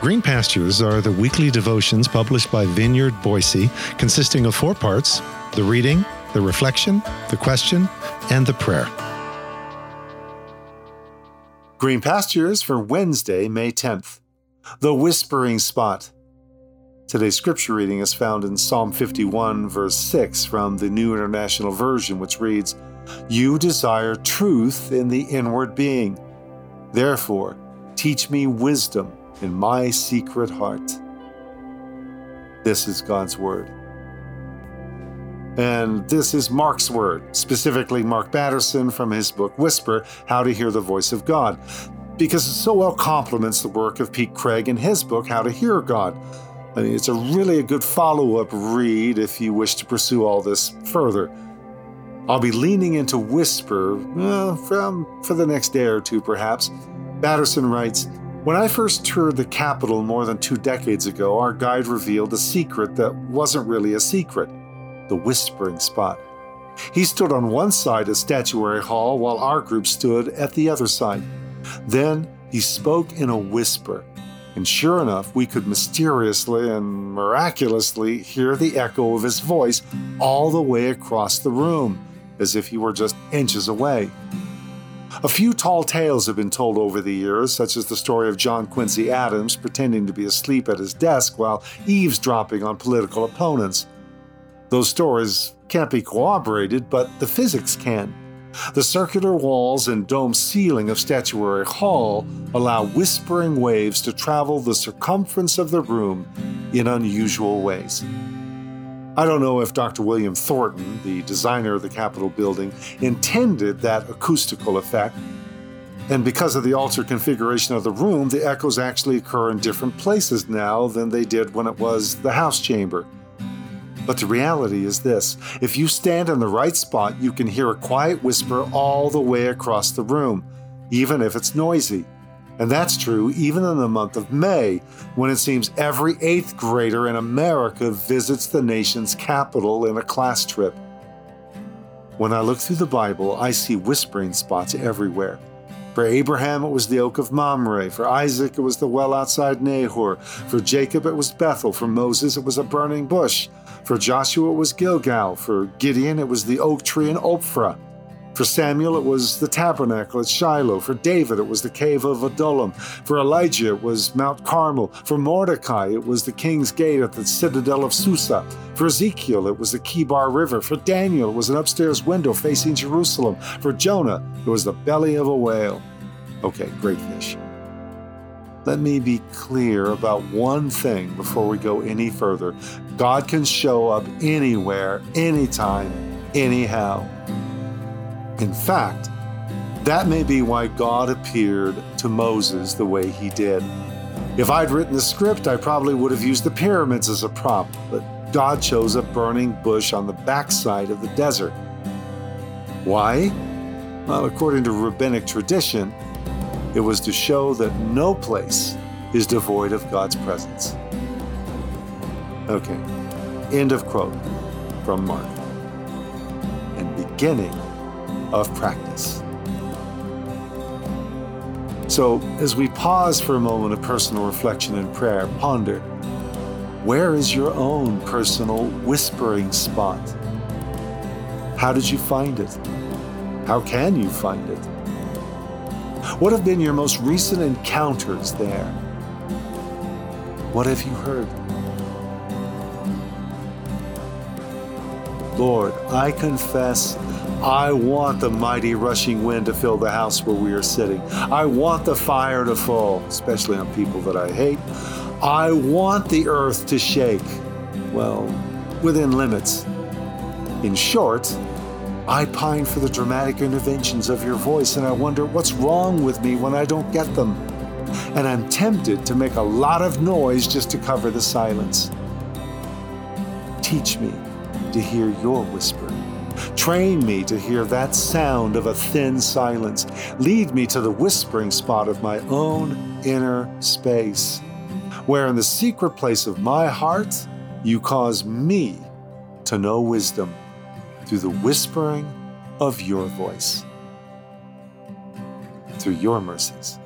Green Pastures are the weekly devotions published by Vineyard Boise, consisting of four parts the reading, the reflection, the question, and the prayer. Green Pastures for Wednesday, May 10th. The Whispering Spot. Today's scripture reading is found in Psalm 51, verse 6 from the New International Version, which reads, You desire truth in the inward being. Therefore, teach me wisdom in my secret heart. This is God's Word. And this is Mark's Word, specifically Mark Batterson from his book Whisper How to Hear the Voice of God, because it so well complements the work of Pete Greig in his book How to Hear God. I mean, it's a really a good follow up read if you wish to pursue all this further. I'll be leaning into Whisper from, for the next day or two, perhaps. Batterson writes, when I first toured the Capitol more than two decades ago, our guide revealed a secret that wasn't really a secret the whispering spot. He stood on one side of Statuary Hall while our group stood at the other side. Then he spoke in a whisper, and sure enough, we could mysteriously and miraculously hear the echo of his voice all the way across the room, as if he were just inches away. A few tall tales have been told over the years, such as the story of John Quincy Adams pretending to be asleep at his desk while eavesdropping on political opponents. Those stories can't be corroborated, but the physics can. The circular walls and dome ceiling of Statuary Hall allow whispering waves to travel the circumference of the room in unusual ways. I don't know if Dr. William Thornton, the designer of the Capitol building, intended that acoustical effect. And because of the altered configuration of the room, the echoes actually occur in different places now than they did when it was the House chamber. But the reality is this if you stand in the right spot, you can hear a quiet whisper all the way across the room, even if it's noisy. And that's true even in the month of May, when it seems every eighth grader in America visits the nation's capital in a class trip. When I look through the Bible, I see whispering spots everywhere. For Abraham, it was the oak of Mamre. For Isaac, it was the well outside Nahor. For Jacob, it was Bethel. For Moses, it was a burning bush. For Joshua, it was Gilgal. For Gideon, it was the oak tree in Ophrah. For Samuel, it was the tabernacle at Shiloh. For David, it was the cave of Adullam. For Elijah, it was Mount Carmel. For Mordecai, it was the king's gate at the citadel of Susa. For Ezekiel, it was the Kebar River. For Daniel, it was an upstairs window facing Jerusalem. For Jonah, it was the belly of a whale. Okay, great fish. Let me be clear about one thing before we go any further. God can show up anywhere, anytime, anyhow. In fact, that may be why God appeared to Moses the way he did. If I'd written the script, I probably would have used the pyramids as a prop, but God chose a burning bush on the backside of the desert. Why? Well, according to rabbinic tradition, it was to show that no place is devoid of God's presence. Okay, end of quote from Mark. And beginning of practice. So, as we pause for a moment of personal reflection and prayer, ponder where is your own personal whispering spot? How did you find it? How can you find it? What have been your most recent encounters there? What have you heard? Lord, I confess I want the mighty rushing wind to fill the house where we are sitting. I want the fire to fall, especially on people that I hate. I want the earth to shake. Well, within limits. In short, I pine for the dramatic interventions of your voice, and I wonder what's wrong with me when I don't get them. And I'm tempted to make a lot of noise just to cover the silence. Teach me to hear your whisper. Train me to hear that sound of a thin silence. Lead me to the whispering spot of my own inner space, where in the secret place of my heart, you cause me to know wisdom through the whispering of your voice. Through your mercies.